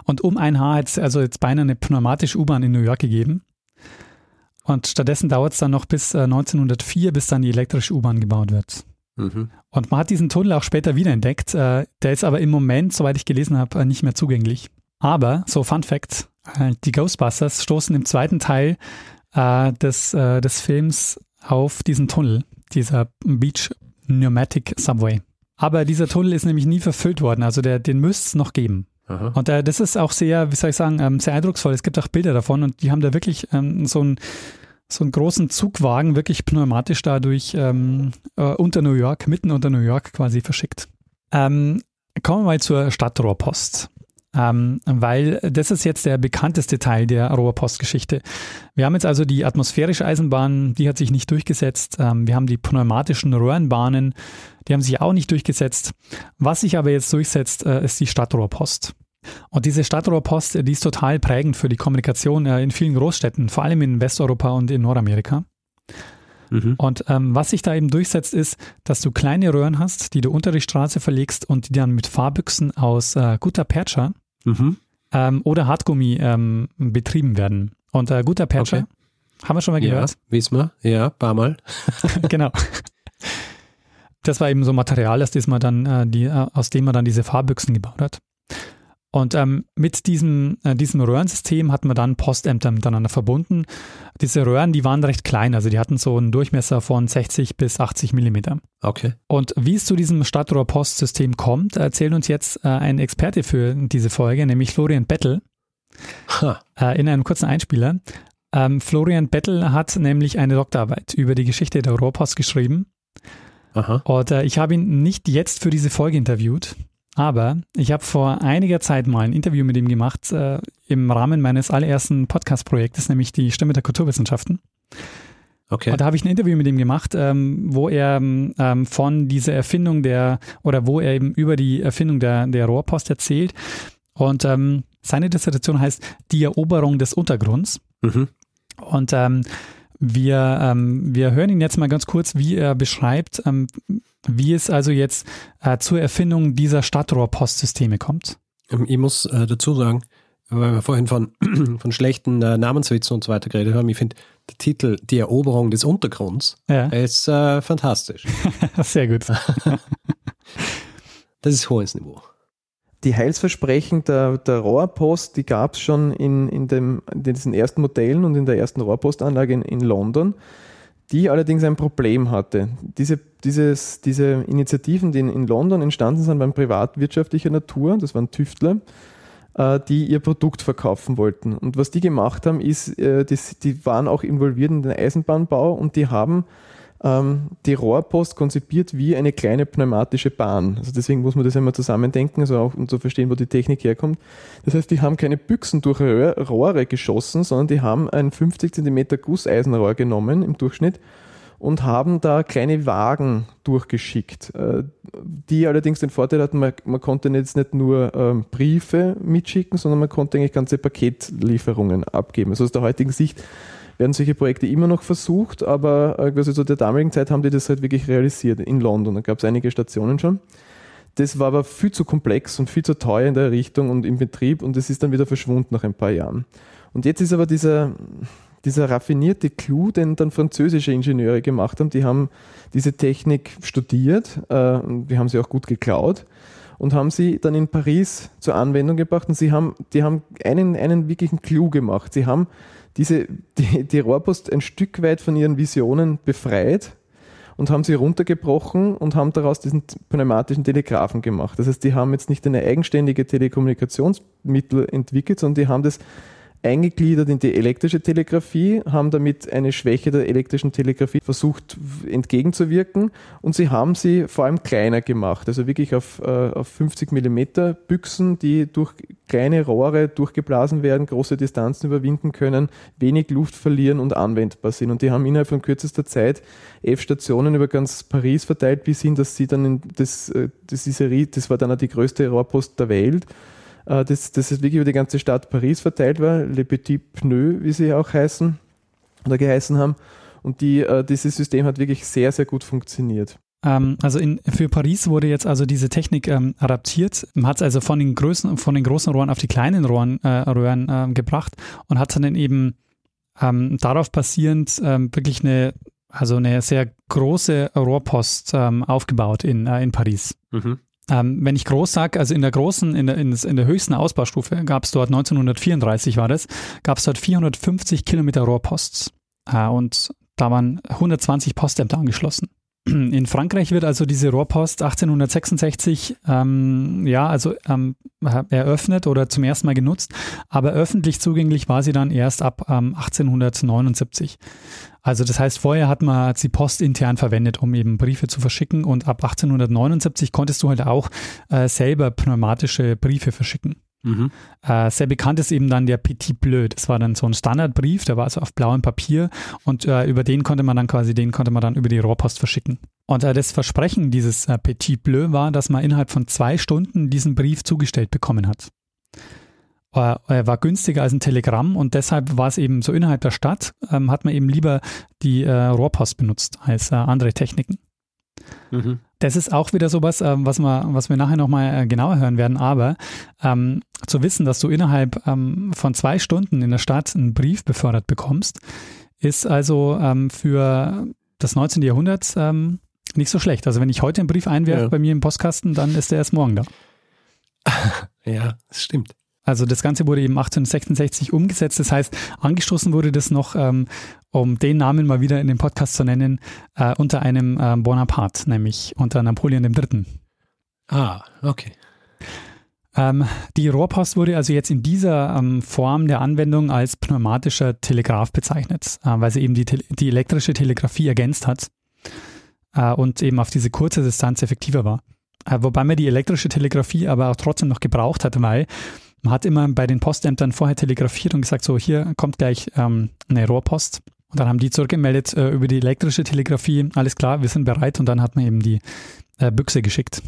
Und um ein Haar hat es also jetzt beinahe eine pneumatische U-Bahn in New York gegeben. Und stattdessen dauert es dann noch bis äh, 1904, bis dann die elektrische U-Bahn gebaut wird. Mhm. Und man hat diesen Tunnel auch später wiederentdeckt. Äh, der ist aber im Moment, soweit ich gelesen habe, äh, nicht mehr zugänglich. Aber, so Fun Fact, äh, die Ghostbusters stoßen im zweiten Teil äh, des, des Films auf diesen Tunnel, dieser Beach Pneumatic Subway. Aber dieser Tunnel ist nämlich nie verfüllt worden. Also der, den müsste es noch geben. Aha. Und äh, das ist auch sehr, wie soll ich sagen, ähm, sehr eindrucksvoll. Es gibt auch Bilder davon und die haben da wirklich ähm, so, ein, so einen großen Zugwagen, wirklich pneumatisch dadurch ähm, äh, unter New York, mitten unter New York quasi verschickt. Ähm, kommen wir mal zur Stadtrohrpost ähm, weil das ist jetzt der bekannteste Teil der Rohrpostgeschichte. Wir haben jetzt also die atmosphärische Eisenbahn, die hat sich nicht durchgesetzt. Ähm, wir haben die pneumatischen Röhrenbahnen, die haben sich auch nicht durchgesetzt. Was sich aber jetzt durchsetzt, äh, ist die Stadtrohrpost. Und diese Stadtrohrpost, die ist total prägend für die Kommunikation äh, in vielen Großstädten, vor allem in Westeuropa und in Nordamerika. Mhm. Und ähm, was sich da eben durchsetzt, ist, dass du kleine Röhren hast, die du unter die Straße verlegst und die dann mit Fahrbüchsen aus äh, guter Percha mhm. ähm, oder Hartgummi ähm, betrieben werden. Und äh, guter Percher, okay. haben wir schon mal gehört? Ja, wissen wir, ja, paar Mal. genau. Das war eben so Material, aus dem man dann, äh, die, äh, aus dem man dann diese Fahrbüchsen gebaut hat. Und ähm, mit diesem, äh, diesem Röhrensystem hat man dann Postämter miteinander verbunden. Diese Röhren, die waren recht klein, also die hatten so einen Durchmesser von 60 bis 80 Millimeter. Okay. Und wie es zu diesem Stadtrohrpostsystem kommt, erzählt uns jetzt äh, ein Experte für diese Folge, nämlich Florian Bettel, äh, in einem kurzen Einspieler. Ähm, Florian Bettel hat nämlich eine Doktorarbeit über die Geschichte der Rohrpost geschrieben. Aha. Und äh, ich habe ihn nicht jetzt für diese Folge interviewt, aber ich habe vor einiger Zeit mal ein Interview mit ihm gemacht äh, im Rahmen meines allerersten Podcast-Projektes, nämlich die Stimme der Kulturwissenschaften. Okay. Und da habe ich ein Interview mit ihm gemacht, ähm, wo er ähm, von dieser Erfindung der, oder wo er eben über die Erfindung der, der Rohrpost erzählt. Und ähm, seine Dissertation heißt Die Eroberung des Untergrunds. Mhm. Und ähm, wir, ähm, wir hören ihn jetzt mal ganz kurz, wie er beschreibt, ähm, wie es also jetzt äh, zur Erfindung dieser Stadtrohrpostsysteme kommt. Ähm, ich muss äh, dazu sagen, weil wir vorhin von, von schlechten äh, Namenswitzen und so weiter geredet haben, ich finde der Titel Die Eroberung des Untergrunds ja. ist äh, fantastisch. Sehr gut. das ist hohes Niveau die Heilsversprechen der, der Rohrpost, die gab es schon in, in, dem, in diesen ersten Modellen und in der ersten Rohrpostanlage in, in London, die allerdings ein Problem hatte. Diese, dieses, diese Initiativen, die in, London entstanden sind, waren privatwirtschaftlicher Natur, das waren Tüftler, äh, die ihr Produkt verkaufen wollten. Und was die gemacht haben, ist, äh, die, waren auch involviert in den Eisenbahnbau und die haben die Rohrpost konzipiert wie eine kleine pneumatische Bahn. Also deswegen muss man das immer zusammendenken, also auch um zu verstehen, wo die Technik herkommt. Das heißt, die haben keine Büchsen durch Rohre geschossen, sondern die haben ein 50 cm Gusseisenrohr genommen im Durchschnitt und haben da kleine Wagen durchgeschickt, äh, die allerdings den Vorteil hatten, man, man konnte jetzt nicht nur ähm, Briefe mitschicken, sondern man konnte eigentlich ganze Paketlieferungen abgeben. Also aus der heutigen Sicht werden solche Projekte immer noch versucht, aber äh, quasi zu der damaligen Zeit haben die das halt wirklich realisiert in London. Da gab es einige Stationen schon. Das war aber viel zu komplex und viel zu teuer in der Errichtung und im Betrieb und es ist dann wieder verschwunden nach ein paar Jahren. Und jetzt ist aber dieser, dieser raffinierte Clou, den dann französische Ingenieure gemacht haben, die haben diese Technik studiert, äh, wir haben sie auch gut geklaut und haben sie dann in Paris zur Anwendung gebracht und sie haben, die haben einen, einen wirklichen Clou gemacht. Sie haben diese, die, die Rohrpost ein Stück weit von ihren Visionen befreit und haben sie runtergebrochen und haben daraus diesen pneumatischen Telegraphen gemacht. Das heißt, die haben jetzt nicht eine eigenständige Telekommunikationsmittel entwickelt, sondern die haben das eingegliedert in die elektrische Telegrafie, haben damit eine Schwäche der elektrischen Telegrafie versucht entgegenzuwirken und sie haben sie vor allem kleiner gemacht, also wirklich auf, äh, auf 50 mm Büchsen, die durch kleine Rohre durchgeblasen werden, große Distanzen überwinden können, wenig Luft verlieren und anwendbar sind. Und die haben innerhalb von kürzester Zeit elf Stationen über ganz Paris verteilt, bis hin, dass sie dann in das, äh, das, ist, das war dann auch die größte Rohrpost der Welt das, das ist wirklich über die ganze Stadt Paris verteilt war, Le Petit Pneu, wie sie auch heißen oder geheißen haben. Und die, äh, dieses System hat wirklich sehr, sehr gut funktioniert. Ähm, also in, für Paris wurde jetzt also diese Technik ähm, adaptiert. Man hat es also von den, Größen, von den großen Rohren auf die kleinen Rohren, äh, Röhren äh, gebracht und hat dann eben ähm, darauf basierend ähm, wirklich eine, also eine sehr große Rohrpost ähm, aufgebaut in, äh, in Paris. Mhm. Ähm, wenn ich groß sage, also in der großen, in der, in, der höchsten Ausbaustufe gab es dort 1934 war das, gab es dort 450 Kilometer Rohrposts. Äh, und da waren 120 Postämter angeschlossen. In Frankreich wird also diese Rohrpost 1866 ähm, ja also ähm, eröffnet oder zum ersten Mal genutzt, aber öffentlich zugänglich war sie dann erst ab ähm, 1879. Also das heißt, vorher hat man die Post intern verwendet, um eben Briefe zu verschicken und ab 1879 konntest du halt auch äh, selber pneumatische Briefe verschicken. Mhm. Äh, sehr bekannt ist eben dann der Petit Bleu. Das war dann so ein Standardbrief, der war also auf blauem Papier und äh, über den konnte man dann quasi, den konnte man dann über die Rohrpost verschicken. Und äh, das Versprechen dieses äh, Petit Bleu war, dass man innerhalb von zwei Stunden diesen Brief zugestellt bekommen hat. Äh, er war günstiger als ein Telegramm und deshalb war es eben so innerhalb der Stadt, ähm, hat man eben lieber die äh, Rohrpost benutzt als andere Techniken. Mhm. Das ist auch wieder sowas, äh, was, wir, was wir nachher nochmal äh, genauer hören werden, aber ähm, zu wissen, dass du innerhalb ähm, von zwei Stunden in der Stadt einen Brief befördert bekommst, ist also ähm, für das 19. Jahrhundert ähm, nicht so schlecht. Also wenn ich heute einen Brief einwerfe ja. bei mir im Postkasten, dann ist der erst morgen da. ja, das stimmt. Also das Ganze wurde eben 1866 umgesetzt. Das heißt, angestoßen wurde das noch, ähm, um den Namen mal wieder in dem Podcast zu nennen, äh, unter einem äh, Bonaparte, nämlich unter Napoleon III. Ah, okay. Ähm, die Rohrpost wurde also jetzt in dieser ähm, Form der Anwendung als pneumatischer Telegraph bezeichnet, äh, weil sie eben die, die elektrische Telegrafie ergänzt hat. äh, und eben auf diese kurze Distanz effektiver war. Äh, wobei man die elektrische Telegrafie aber auch trotzdem noch gebraucht hat, weil man hat immer bei den Postämtern vorher telegrafiert und gesagt, so hier kommt gleich ähm, eine Rohrpost. Und dann haben die zurückgemeldet äh, über die elektrische Telegrafie, alles klar, wir sind bereit und dann hat man eben die äh, Büchse geschickt.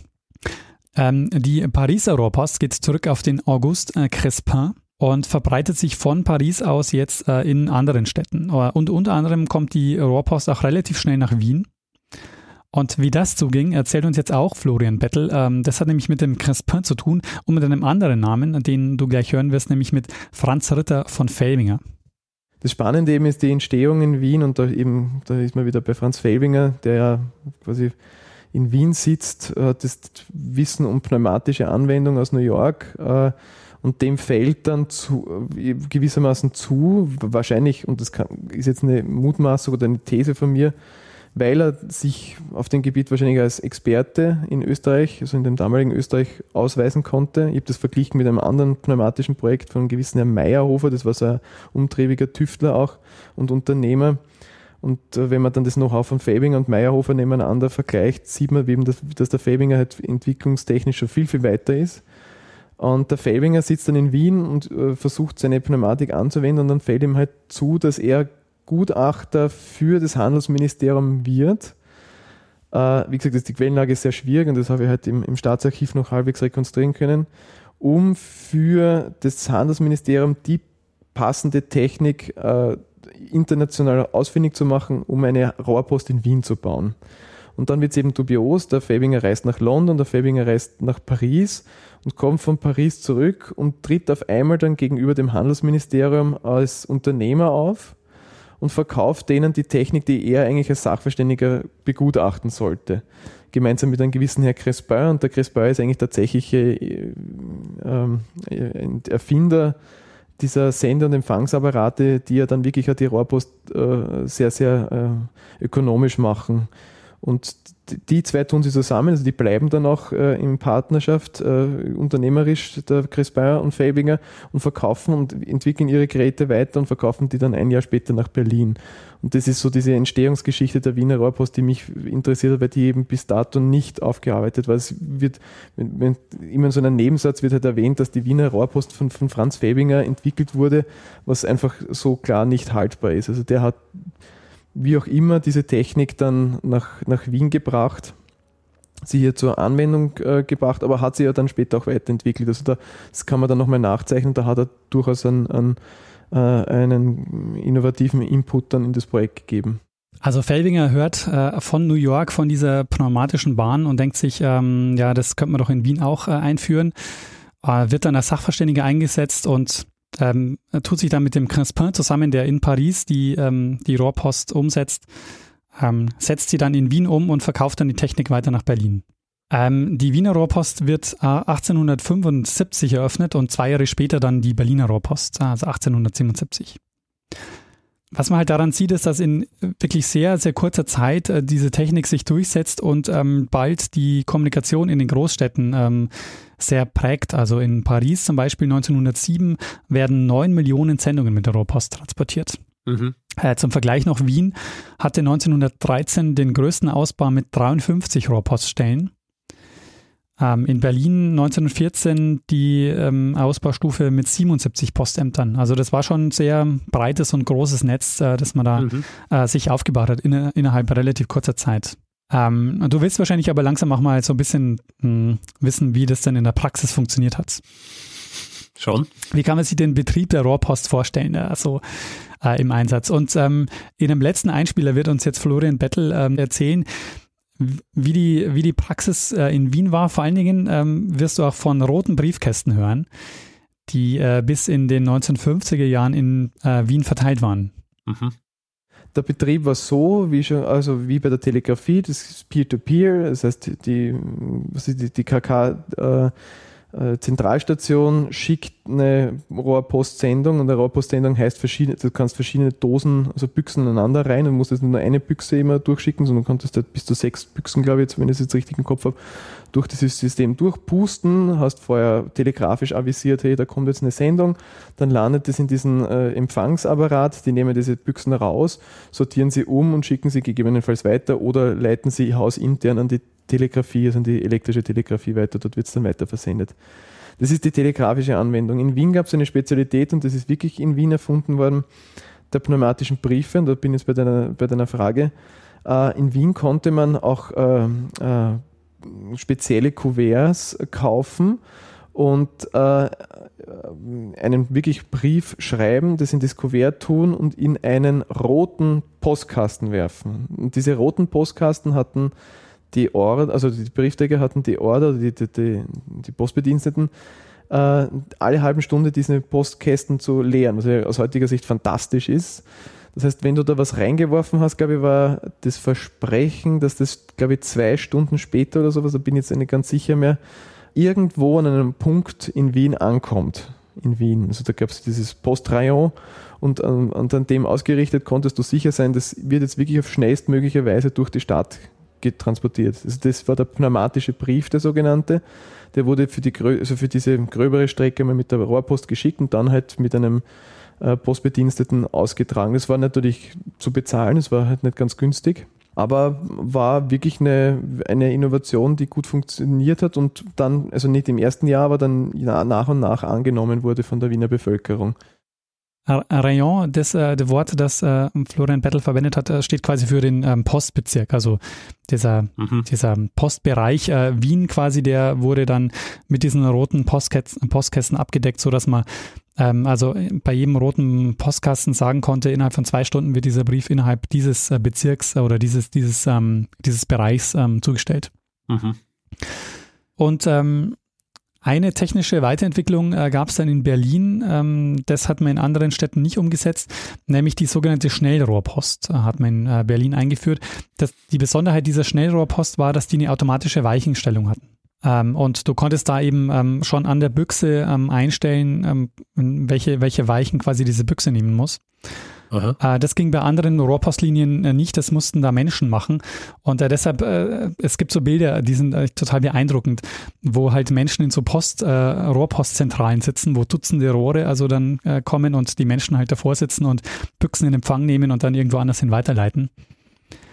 Ähm, die Pariser Rohrpost geht zurück auf den Auguste äh, Crespin und verbreitet sich von Paris aus jetzt äh, in anderen Städten. Äh, und unter anderem kommt die Rohrpost auch relativ schnell nach Wien. Und wie das zuging, erzählt uns jetzt auch Florian Bettel. Ähm, das hat nämlich mit dem Crespin zu tun und mit einem anderen Namen, den du gleich hören wirst, nämlich mit Franz Ritter von Felbinger. Das Spannende eben ist die Entstehung in Wien und da eben, da ist man wieder bei Franz Felbinger, der ja quasi in Wien sitzt, hat das Wissen um pneumatische Anwendung aus New York äh, und dem fällt dann zu, gewissermaßen zu, wahrscheinlich, und das kann, ist jetzt eine Mutmaßung oder eine These von mir, weil er sich auf dem Gebiet wahrscheinlich als Experte in Österreich, also in dem damaligen Österreich, ausweisen konnte. Ich habe das verglichen mit einem anderen pneumatischen Projekt von einem gewissen Herrn Meyerhofer, das war so ein umtriebiger Tüftler auch und Unternehmer. Und äh, wenn man dann das Know-how von Fabinger und Meyerhofer nebeneinander vergleicht, sieht man eben, dass, dass der Fabinger halt entwicklungstechnisch schon viel, viel weiter ist. Und der Fabinger sitzt dann in Wien und äh, versucht seine Pneumatik anzuwenden und dann fällt ihm halt zu, dass er Gutachter für das Handelsministerium wird. Äh, wie gesagt, die Quellenlage ist sehr schwierig und das habe ich halt im, im Staatsarchiv noch halbwegs rekonstruieren können, um für das Handelsministerium die passende Technik äh, international ausfindig zu machen, um eine Rohrpost in Wien zu bauen. Und dann wird es eben dubios, der Fabinger reist nach London, der Fabinger reist nach Paris und kommt von Paris zurück und tritt auf einmal dann gegenüber dem Handelsministerium als Unternehmer auf und verkauft denen die Technik, die er eigentlich als Sachverständiger begutachten sollte. Gemeinsam mit einem gewissen Herr Crespin. Und der Crespin ist eigentlich tatsächlich äh, äh, Erfinder dieser Sender- und Empfangsapparate, die ja dann wirklich die Rohrpost äh, sehr, sehr äh, ökonomisch machen. Und die zwei tun sie zusammen, also die bleiben dann auch äh, in Partnerschaft, äh, unternehmerisch, der Chris Bayer und Fabinger, und verkaufen und entwickeln ihre Geräte weiter und verkaufen die dann ein Jahr später nach Berlin. Und das ist so diese Entstehungsgeschichte der Wiener Rohrpost, die mich interessiert hat, weil die eben bis dato nicht aufgearbeitet war. Es wird, wenn, wenn, immer in so einem Nebensatz wird halt erwähnt, dass die Wiener Rohrpost von, von Franz Fabinger entwickelt wurde, was einfach so klar nicht haltbar ist. Also der hat wie auch immer diese Technik dann nach, nach Wien gebracht, sie hier zur Anwendung äh, gebracht, aber hat sie ja dann später auch weiterentwickelt. Also da, das kann man dann nochmal nachzeichnen, da hat er durchaus einen, einen, äh, einen innovativen Input dann in das Projekt gegeben. Also Felbinger hört äh, von New York, von dieser pneumatischen Bahn und denkt sich, ähm, ja, das könnte man doch in Wien auch äh, einführen. Äh, wird dann als Sachverständiger eingesetzt und ähm, tut sich dann mit dem Crespin zusammen, der in Paris die, ähm, die Rohrpost umsetzt, ähm, setzt sie dann in Wien um und verkauft dann die Technik weiter nach Berlin. Ähm, die Wiener Rohrpost wird äh, 1875 eröffnet und zwei Jahre später dann die Berliner Rohrpost, also 1877. Was man halt daran sieht, ist, dass in wirklich sehr, sehr kurzer Zeit äh, diese Technik sich durchsetzt und ähm, bald die Kommunikation in den Großstädten ähm, sehr prägt. Also in Paris zum Beispiel 1907 werden 9 Millionen Sendungen mit der Rohrpost transportiert. Mhm. Äh, zum Vergleich noch Wien hatte 1913 den größten Ausbau mit 53 Rohrpoststellen. Ähm, in Berlin 1914 die ähm, Ausbaustufe mit 77 Postämtern. Also das war schon ein sehr breites und großes Netz, äh, das man da mhm. äh, sich aufgebaut hat in, innerhalb relativ kurzer Zeit. Ähm, du willst wahrscheinlich aber langsam auch mal so ein bisschen mh, hm, wissen, wie das denn in der Praxis funktioniert hat. Schon. Wie kann man sich den Betrieb der Rohrpost vorstellen, also äh, im Einsatz? Und ähm, in dem letzten Einspieler wird uns jetzt Florian Bettel ähm, erzählen, wie die, wie die Praxis äh, in Wien war. Vor allen Dingen ähm, wirst du auch von roten Briefkästen hören, die äh, bis in den 1950er Jahren in äh, Wien verteilt waren. Mhm. Der Betrieb war so, wie schon, also wie bei der Telegrafie, das ist Peer-to-Peer, -Peer, das heißt, die, die, die KK äh, Zentralstation schickt eine Rohrpostsendung und eine Rohrpostsendung heißt, verschiedene, du kannst verschiedene Dosen, also Büchsen aneinander rein und musst jetzt nur eine Büchse immer durchschicken, sondern du konntest halt bis zu sechs Büchsen, glaube ich, jetzt, wenn ich es jetzt richtig im Kopf habe, durch dieses System durchpusten, hast vorher telegrafisch avisiert, hey, da kommt jetzt eine Sendung, dann landet das in diesen äh, Empfangsapparat, die nehmen diese Büchsen raus, sortieren sie um und schicken sie gegebenenfalls weiter oder leiten sie hausintern an die Telegrafie, also an die elektrische Telegrafie weiter, dort wird es dann weiter versendet. Das ist die telegrafische Anwendung. In Wien gab es eine Spezialität und das ist wirklich in Wien erfunden worden, der pneumatischen Briefe. Und da bin ich jetzt bei deiner, bei deiner Frage. Äh, in Wien konnte man auch äh, äh, spezielle Kuverts kaufen und äh, einen wirklich Brief schreiben, das in das Kuvert tun und in einen roten Postkasten werfen. Und diese roten Postkasten hatten die Order, also die Briefträger hatten die Order, die, die, die, die Postbediensteten, äh, alle halben Stunde diese Postkästen zu leeren, was ja aus heutiger Sicht fantastisch ist. Das heißt, wenn du da was reingeworfen hast, glaube ich, war das Versprechen, dass das, glaube ich, zwei Stunden später oder sowas, da bin ich jetzt nicht ganz sicher mehr, irgendwo an einem Punkt in Wien ankommt. In Wien. Also da gab es dieses Postrayon und, und an dem ausgerichtet konntest du sicher sein, das wird jetzt wirklich auf schnellstmögliche Weise durch die Stadt transportiert. Also das war der pneumatische Brief, der sogenannte. Der wurde für, die, also für diese gröbere Strecke mal mit der Rohrpost geschickt und dann halt mit einem äh, Postbediensteten ausgetragen. Das war natürlich zu bezahlen, das war halt nicht ganz günstig, aber war wirklich eine, eine Innovation, die gut funktioniert hat und dann, also nicht im ersten Jahr, aber dann nach und nach angenommen wurde von der Wiener Bevölkerung. Rayon, das, äh, das Wort, das äh, Florian Bettel verwendet hat, äh, steht quasi für den ähm, Postbezirk, also dieser, mhm. dieser Postbereich äh, Wien quasi, der wurde dann mit diesen roten Postkästen, Postkästen abgedeckt, sodass man ähm, also bei jedem roten Postkasten sagen konnte, innerhalb von zwei Stunden wird dieser Brief innerhalb dieses äh, Bezirks oder dieses, dieses, ähm, dieses Bereichs ähm, zugestellt. Mhm. Und ähm, eine technische Weiterentwicklung äh, gab es dann in Berlin. Ähm, das hat man in anderen Städten nicht umgesetzt, nämlich die sogenannte Schnellrohrpost äh, hat man in äh, Berlin eingeführt. Das, die Besonderheit dieser Schnellrohrpost war, dass die eine automatische Weichenstellung hatten. Ähm, und du konntest da eben ähm, schon an der Büchse ähm, einstellen, ähm, welche, welche Weichen quasi diese Büchse nehmen muss. Äh, das ging bei anderen Rohrpostlinien äh, nicht, das mussten da Menschen machen. Und äh, deshalb, es gibt so Bilder, die sind total beeindruckend, wo halt Menschen in so Post, Rohrpostzentralen sitzen, wo Dutzende Rohre also dann kommen und die Menschen halt davor sitzen und Büchsen in Empfang nehmen und dann irgendwo anders hin weiterleiten.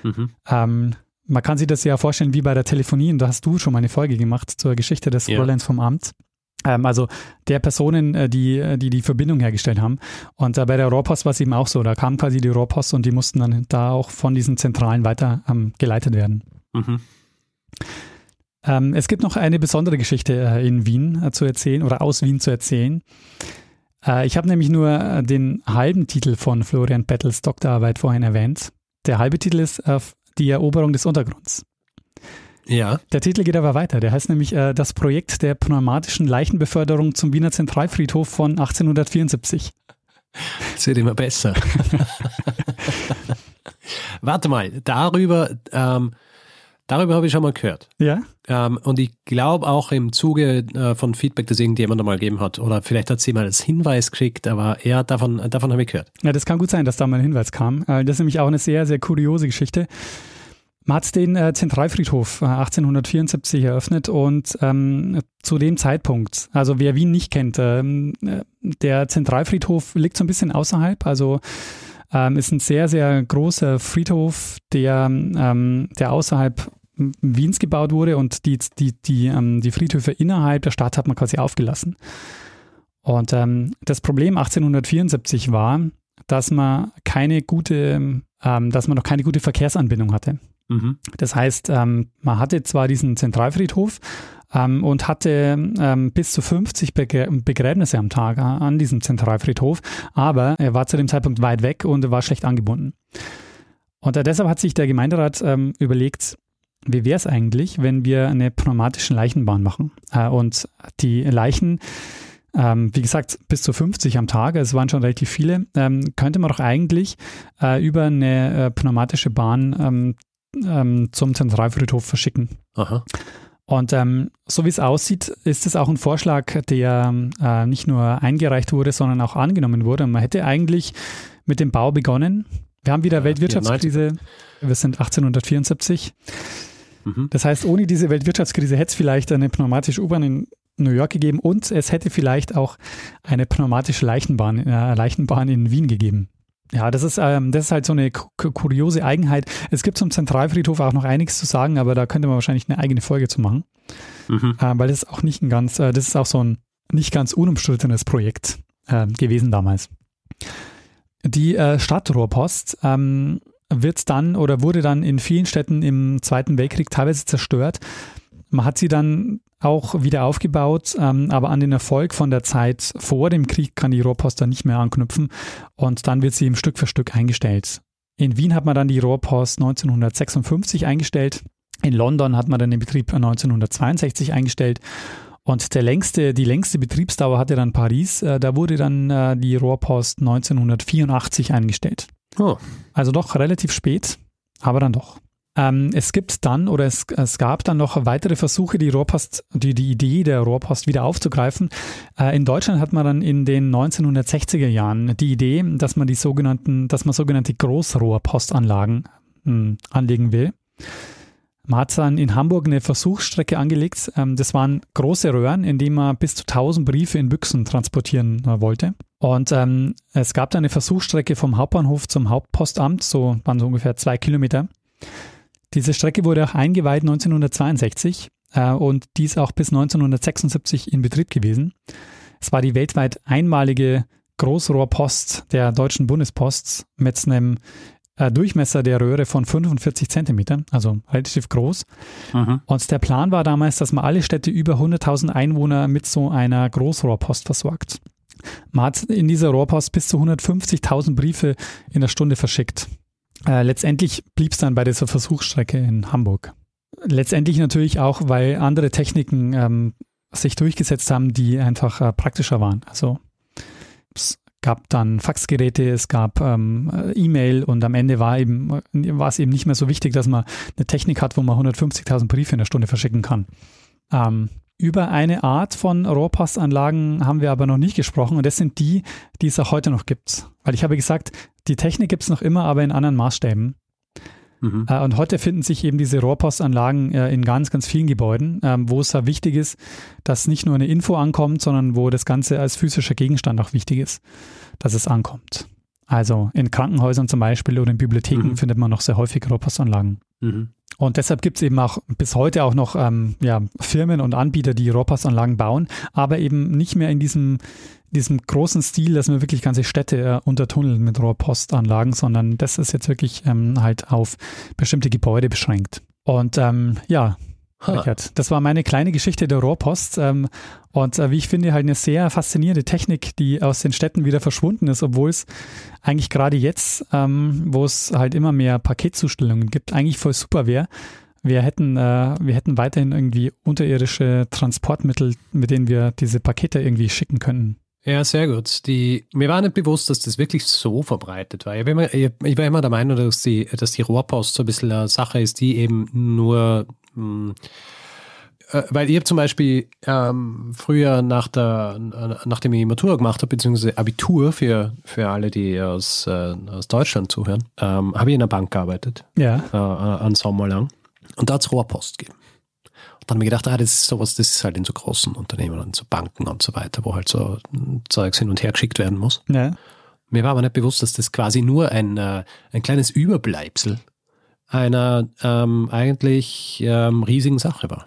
Mhm. Ähm, man kann sich das ja vorstellen wie bei der Telefonie, und da hast du schon mal eine Folge gemacht zur Geschichte des ja. Fräuleins vom Amt. Ähm, also der Personen, äh, die, äh, die die Verbindung hergestellt haben. Und bei der Rohrpost war es eben auch so. Da kam quasi die Rohrpost und die mussten dann da auch von diesen Zentralen weiter ähm, geleitet werden. Mhm. Ähm, es gibt noch eine besondere Geschichte äh, in Wien äh, zu erzählen oder aus Wien zu erzählen. Äh, ich habe nämlich nur den halben Titel von Florian Bettels Doktorarbeit vorhin erwähnt. Der halbe Titel ist Die Eroberung des Untergrunds. Ja. Der Titel geht aber weiter. Der heißt nämlich äh, Das Projekt der pneumatischen Leichenbeförderung zum Wiener Zentralfriedhof von 1874. Es wird immer besser. Warte mal, darüber, ähm, darüber habe ich schon mal gehört. Ja. Ähm, und ich glaube auch im Zuge äh, von Feedback, das irgendjemand einmal gegeben hat, oder vielleicht hat sie mal als Hinweis geschickt, aber ja, davon, davon habe ich gehört. Ja, das kann gut sein, dass da mal ein Hinweis kam. Äh, das ist nämlich auch eine sehr, sehr kuriose Geschichte. Man hat den äh, Zentralfriedhof äh, 1874 eröffnet und ähm, zu dem Zeitpunkt, also wer Wien nicht kennt, ähm, äh, der Zentralfriedhof liegt so ein bisschen außerhalb, also ähm, ist ein sehr, sehr großer Friedhof, der, ähm, der außerhalb Wiens gebaut wurde und die, die, die, ähm, die Friedhöfe innerhalb der Stadt hat man quasi aufgelassen. Und ähm, das Problem 1874 war, dass man keine gute, dass man noch keine gute Verkehrsanbindung hatte. Mhm. Das heißt, ähm, man hatte zwar diesen Zentralfriedhof ähm, und hatte ähm, bis zu 50 Begr Begräbnisse am Tag an diesem Zentralfriedhof, aber er war zu dem Zeitpunkt weit weg und war schlecht angebunden. Und äh, deshalb hat sich der Gemeinderat ähm, überlegt, wie wäre es eigentlich, wenn wir eine pneumatische Leichenbahn machen äh, und die Leichen ähm, wie gesagt, bis zu 50 am Tag, es waren schon relativ viele, ähm, könnte man doch eigentlich äh, über eine äh, pneumatische Bahn ähm, zum Zentralfriedhof verschicken. Aha. Und ähm, so wie es aussieht, ist es auch ein Vorschlag, der äh, nicht nur eingereicht wurde, sondern auch angenommen wurde. Und man hätte eigentlich mit dem Bau begonnen. Wir haben wieder ja, Weltwirtschaftskrise. Wir sind 1874. Mhm. Das heißt, ohne diese Weltwirtschaftskrise hätte es vielleicht eine pneumatische U-Bahn in New York gegeben und es hätte vielleicht auch eine pneumatische Leichenbahn, äh, Leichenbahn in Wien gegeben. Ja, das ist, ähm, das ist halt so eine kuriose Eigenheit. Es gibt zum Zentralfriedhof auch noch einiges zu sagen, aber da könnte man wahrscheinlich eine eigene Folge zu machen. Mhm. Äh, weil das ist auch nicht ein ganz, äh, das ist auch so ein nicht ganz unumstrittenes Projekt äh, gewesen damals. Die äh, Stadtrohrpost ähm, wird dann oder wurde dann in vielen Städten im Zweiten Weltkrieg teilweise zerstört. Man hat sie dann auch wieder aufgebaut, ähm, aber an den Erfolg von der Zeit vor dem Krieg kann die Rohrpost dann nicht mehr anknüpfen und dann wird sie im Stück für Stück eingestellt. In Wien hat man dann die Rohrpost 1956 eingestellt, in London hat man dann den Betrieb 1962 eingestellt und der längste, die längste Betriebsdauer hatte dann Paris, äh, da wurde dann äh, die Rohrpost 1984 eingestellt. Oh. Also doch relativ spät, aber dann doch. Ähm, es gibt dann oder es, es gab dann noch weitere Versuche, die Rohrpost, die, die Idee der Rohrpost wieder aufzugreifen. Äh, in Deutschland hat man dann in den 1960er Jahren die Idee, dass man die sogenannten, dass man sogenannte Großrohrpostanlagen mh, hm, anlegen will. Man hat dann in Hamburg eine Versuchsstrecke angelegt. Ähm, das waren große Röhren, in denen man bis zu 1000 Briefe in Büchsen transportieren äh, wollte. Und ähm, es gab da eine Versuchsstrecke vom Hauptbahnhof zum Hauptpostamt, so waren so ungefähr zwei Kilometer. Diese Strecke wurde auch eingeweiht 1962 äh, und die ist auch bis 1976 in Betrieb gewesen. Es war die weltweit einmalige Großrohrpost der Deutschen Bundespost mit einem äh, Durchmesser der Röhre von 45 Zentimetern, also relativ groß. Mhm. Und der Plan war damals, dass man alle Städte über 100.000 Einwohner mit so einer Großrohrpost versorgt. Man hat in dieser Rohrpost bis zu 150.000 Briefe in der Stunde verschickt. Äh, letztendlich blieb es dann bei dieser Versuchsstrecke in Hamburg. Letztendlich natürlich auch, weil andere Techniken ähm, sich durchgesetzt haben, die einfach äh, praktischer waren. Also es gab dann Faxgeräte, es gab ähm, E-Mail und am Ende war eben war es eben nicht mehr so wichtig, dass man eine Technik hat, wo man 150.000 Briefe in der Stunde verschicken kann. Ähm, über eine Art von Rohrpostanlagen haben wir aber noch nicht gesprochen und das sind die, die es auch heute noch gibt. Weil ich habe gesagt, die Technik gibt es noch immer, aber in anderen Maßstäben. Mhm. Äh, und heute finden sich eben diese Rohrpostanlagen äh, in ganz, ganz vielen Gebäuden, ähm, wo es ja wichtig ist, dass nicht nur eine Info ankommt, sondern wo das Ganze als physischer Gegenstand auch wichtig ist, dass es ankommt. Also in Krankenhäusern zum Beispiel oder in Bibliotheken mhm. findet man noch sehr häufig Rohrpostanlagen. Mhm. Und deshalb gibt es eben auch bis heute auch noch ähm, ja, Firmen und Anbieter, die Rohrpostanlagen bauen, aber eben nicht mehr in diesem, diesem großen Stil, dass man wirklich ganze Städte äh, untertunneln mit Rohrpostanlagen, sondern das ist jetzt wirklich ähm, halt auf bestimmte Gebäude beschränkt. Und ähm, ja, Richard. Das war meine kleine Geschichte der Rohrpost. Ähm, und äh, wie ich finde, halt eine sehr faszinierende Technik, die aus den Städten wieder verschwunden ist, obwohl es eigentlich gerade jetzt, ähm, wo es halt immer mehr Paketzustellungen gibt, eigentlich voll super wäre. Wir hätten, äh, wir hätten weiterhin irgendwie unterirdische Transportmittel, mit denen wir diese Pakete irgendwie schicken können. Ja, sehr gut. Die, mir war nicht bewusst, dass das wirklich so verbreitet war. Ich, immer, ich, ich war immer der Meinung, dass die, dass die Rohrpost so ein bisschen eine Sache ist, die eben nur hm. Äh, weil ihr zum Beispiel ähm, früher nach der, nachdem ich Matura gemacht habe, beziehungsweise Abitur für, für alle, die aus, äh, aus Deutschland zuhören, ähm, habe ich in einer Bank gearbeitet. Ja. Äh, einen Sommer lang. Und da hat es Rohrpost gegeben. Und dann habe ich gedacht, ah, das ist sowas, das ist halt in so großen Unternehmen und so Banken und so weiter, wo halt so Zeugs hin und her geschickt werden muss. Ja. Mir war aber nicht bewusst, dass das quasi nur ein, äh, ein kleines Überbleibsel einer ähm, eigentlich ähm, riesigen Sache war.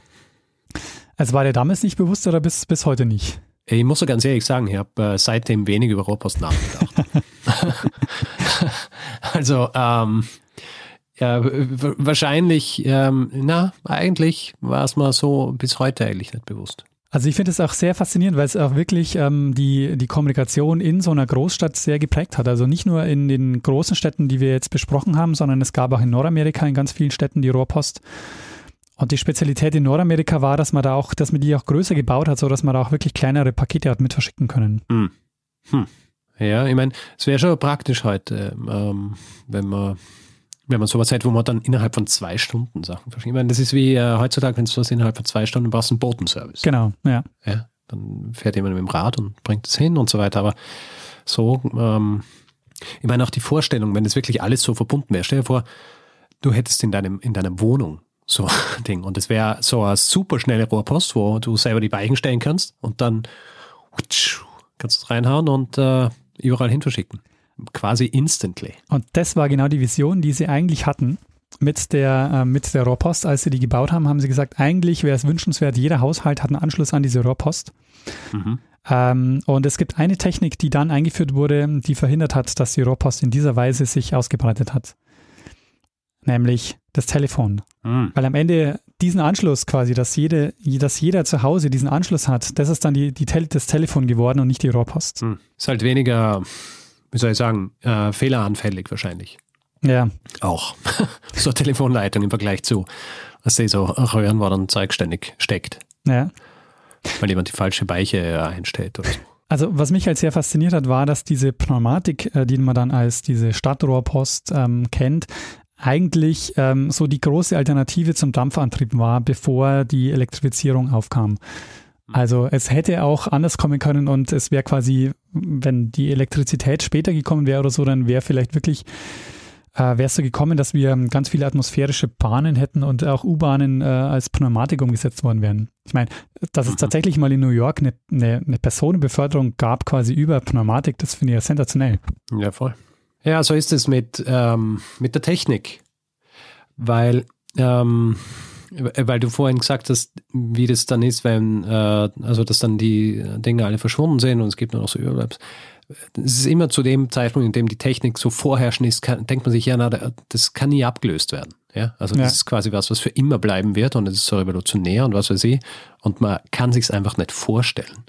Also war der damals nicht bewusst oder bis, bis heute nicht? Ich muss so ganz ehrlich sagen, ich habe äh, seitdem wenig über Rohrpost nachgedacht. also, ähm, ja, wahrscheinlich, ähm, na, eigentlich war es mir so bis heute eigentlich nicht bewusst. Also ich finde es auch sehr faszinierend, weil es auch wirklich ähm, die, die Kommunikation in so einer Großstadt sehr geprägt hat. Also nicht nur in den großen Städten, die wir jetzt besprochen haben, sondern es gab auch in Nordamerika in ganz vielen Städten die Rohrpost. Und die Spezialität in Nordamerika war, dass man da auch, dass man die auch größer gebaut hat, so dass man da auch wirklich kleinere Pakete hat mit verschicken können. Hm. Hm. Ja, ich meine, es wäre schon praktisch heute, ähm, wenn man Wenn man sowas hat, wo man dann innerhalb von zwei Stunden Sachen verschickt. Ich meine, das ist wie äh, heutzutage, wenn du was innerhalb von zwei Stunden brauchst, einen Botenservice. Genau, ja. Ja, dann fährt jemand mit dem Rad und bringt es hin und so weiter. Aber so, ähm, ich meine auch die Vorstellung, wenn das wirklich alles so verbunden wäre. Stell dir vor, du hättest in deinem, in deiner Wohnung so ein Ding und es wäre so eine super schnelle Rohrpost, wo du selber die Weichen stellen kannst und dann kannst du es reinhauen und äh, überall hin verschicken. Quasi instantly. Und das war genau die Vision, die sie eigentlich hatten mit der, äh, mit der Rohrpost. Als sie die gebaut haben, haben sie gesagt, eigentlich wäre es wünschenswert, jeder Haushalt hat einen Anschluss an diese Rohrpost. Mhm. Ähm, und es gibt eine Technik, die dann eingeführt wurde, die verhindert hat, dass die Rohrpost in dieser Weise sich ausgebreitet hat. Nämlich das Telefon. Mhm. Weil am Ende diesen Anschluss quasi, dass, jede, dass jeder zu Hause diesen Anschluss hat, das ist dann die, die Tel das Telefon geworden und nicht die Rohrpost. Mhm. Ist halt weniger, wie soll ich sagen, äh, fehleranfällig wahrscheinlich. Ja, Auch. so eine Telefonleitung im Vergleich zu, was sie so Röhren, wo dann Zeug ständig steckt, ja. weil jemand die falsche Weiche äh, einstellt oder so. Also was mich halt sehr fasziniert hat, war, dass diese Pneumatik, äh, die man dann als diese Stadtrohrpost ähm, kennt, eigentlich ähm, so die große Alternative zum Dampfantrieb war, bevor die Elektrifizierung aufkam. Also es hätte auch anders kommen können und es wäre quasi, wenn die Elektrizität später gekommen wäre oder so, dann wäre vielleicht wirklich, äh, wäre es so gekommen, dass wir ganz viele atmosphärische Bahnen hätten und auch U-Bahnen äh, als Pneumatik umgesetzt worden wären. Ich meine, dass es tatsächlich mal in New York eine, eine, eine Personenbeförderung gab, quasi über Pneumatik, das finde ich ja sensationell. Ja, voll. Ja, so ist es mit, ähm, mit der Technik. Weil, ähm, weil du vorhin gesagt hast, wie das dann ist, wenn, äh, also dass dann die Dinge alle verschwunden sind und es gibt nur noch so Überbleibs. Es ist immer zu dem Zeitpunkt, in dem die Technik so vorherrschend ist, kann, denkt man sich, ja, na, das kann nie abgelöst werden. Ja? Also das Ja. ist quasi was, was für immer bleiben wird und es ist so revolutionär und was weiß ich. Und man kann sich einfach nicht vorstellen.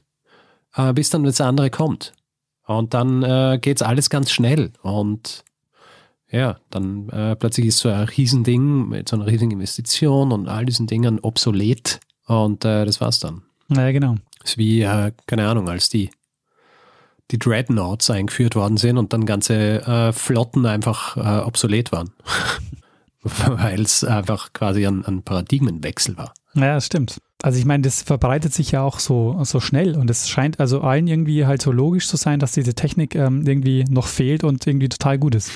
Äh, bis dann das andere kommt. Und dann äh, geht es alles ganz schnell. Und ja, dann äh, plötzlich ist so ein Riesending mit so einer riesigen Investition und all diesen Dingen obsolet. Und äh, das war's dann. Naja, genau. Das ist wie, äh, keine Ahnung, als die, die Dreadnoughts eingeführt worden sind und dann ganze äh, Flotten einfach äh, obsolet waren. Weil es einfach quasi ein, ein Paradigmenwechsel war. Ja, das stimmt. Also ich meine, das verbreitet sich ja auch so, so schnell und es scheint also allen irgendwie halt so logisch zu sein, dass diese Technik ähm, irgendwie noch fehlt und irgendwie total gut ist.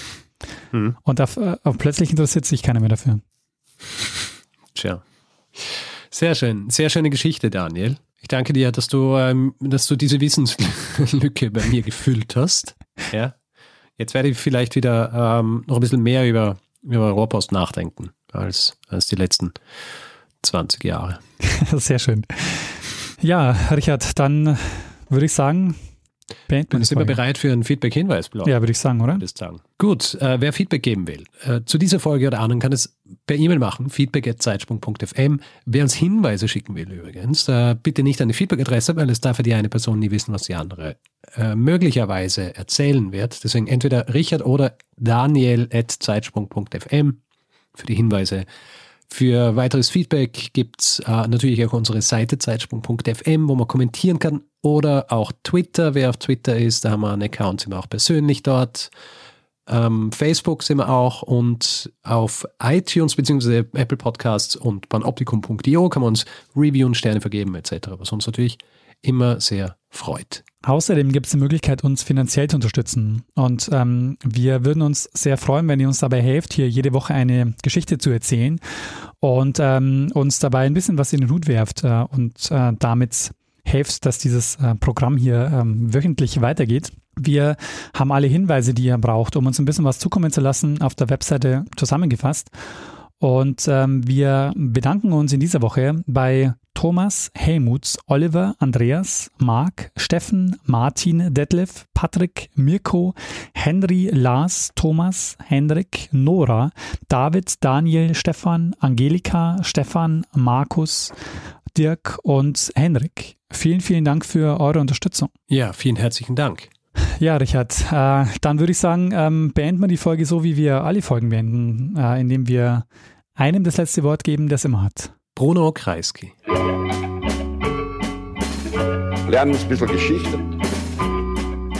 Mhm. Und da, äh, plötzlich interessiert sich keiner mehr dafür. Tja. Sehr schön. Sehr schöne Geschichte, Daniel. Ich danke dir, dass du, ähm, dass du diese Wissenslücke bei mir gefüllt hast. Ja. Jetzt werde ich vielleicht wieder ähm, noch ein bisschen mehr über, über Rohrpost nachdenken als, als die letzten 20 Jahre. Sehr schön. Ja, Richard, dann würde ich sagen, beenden Und die sind wir bereit für einen Feedback-Hinweis-Blog? Ja, würde ich sagen, oder? das sagen. Gut, äh, wer Feedback geben will, äh, zu dieser Folge oder anderen kann es per E-Mail machen, feedback.zeitsprung.fm. Wer uns Hinweise schicken will übrigens, äh, bitte nicht an die Feedback-Adresse, weil es darf ja die eine Person nie wissen, was die andere äh, möglicherweise erzählen wird. Deswegen entweder Richard oder daniel.zeitsprung.fm für die Hinweise. Für weiteres Feedback gibt es äh, natürlich auch unsere Seite zeitsprung.fm, wo man kommentieren kann. Oder auch Twitter. Wer auf Twitter ist, da haben wir einen Account, sind wir auch persönlich dort. Ähm, Facebook sind wir auch und auf iTunes bzw. Apple Podcasts und panoptikum.io kann man uns Reviewen, Sterne vergeben etc., was uns natürlich immer sehr freut. Außerdem gibt es die Möglichkeit, uns finanziell zu unterstützen. Und ähm, wir würden uns sehr freuen, wenn ihr uns dabei helft, hier jede Woche eine Geschichte zu erzählen und ähm, uns dabei ein bisschen was in den Hut werft äh, und äh, damit helft, dass dieses äh, Programm hier ähm, wöchentlich weitergeht. Wir haben alle Hinweise, die ihr braucht, um uns ein bisschen was zukommen zu lassen, auf der Webseite zusammengefasst. Und ähm, wir bedanken uns in dieser Woche bei Thomas, Helmuts, Oliver, Andreas, Marc, Steffen, Martin, Detlef, Patrick, Mirko, Henry, Lars, Thomas, Hendrik, Nora, David, Daniel, Stefan, Angelika, Stefan, Markus, Dirk und Henrik. Vielen, vielen Dank für eure Unterstützung. Ja, vielen herzlichen Dank. Ja, Richard, äh, dann würde ich sagen, ähm, beenden wir die Folge so, wie wir alle Folgen beenden, äh, indem wir einem das letzte Wort geben, der es immer hat. Bruno Kreisky. Lernen ein bisschen Geschichte.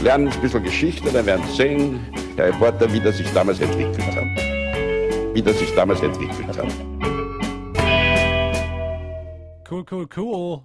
Lernen ein bisschen Geschichte, dann werden Sie sehen, der Reporter, wie das sich damals entwickelt hat. wie das sich damals entwickelt hat. Cool, cool, cool.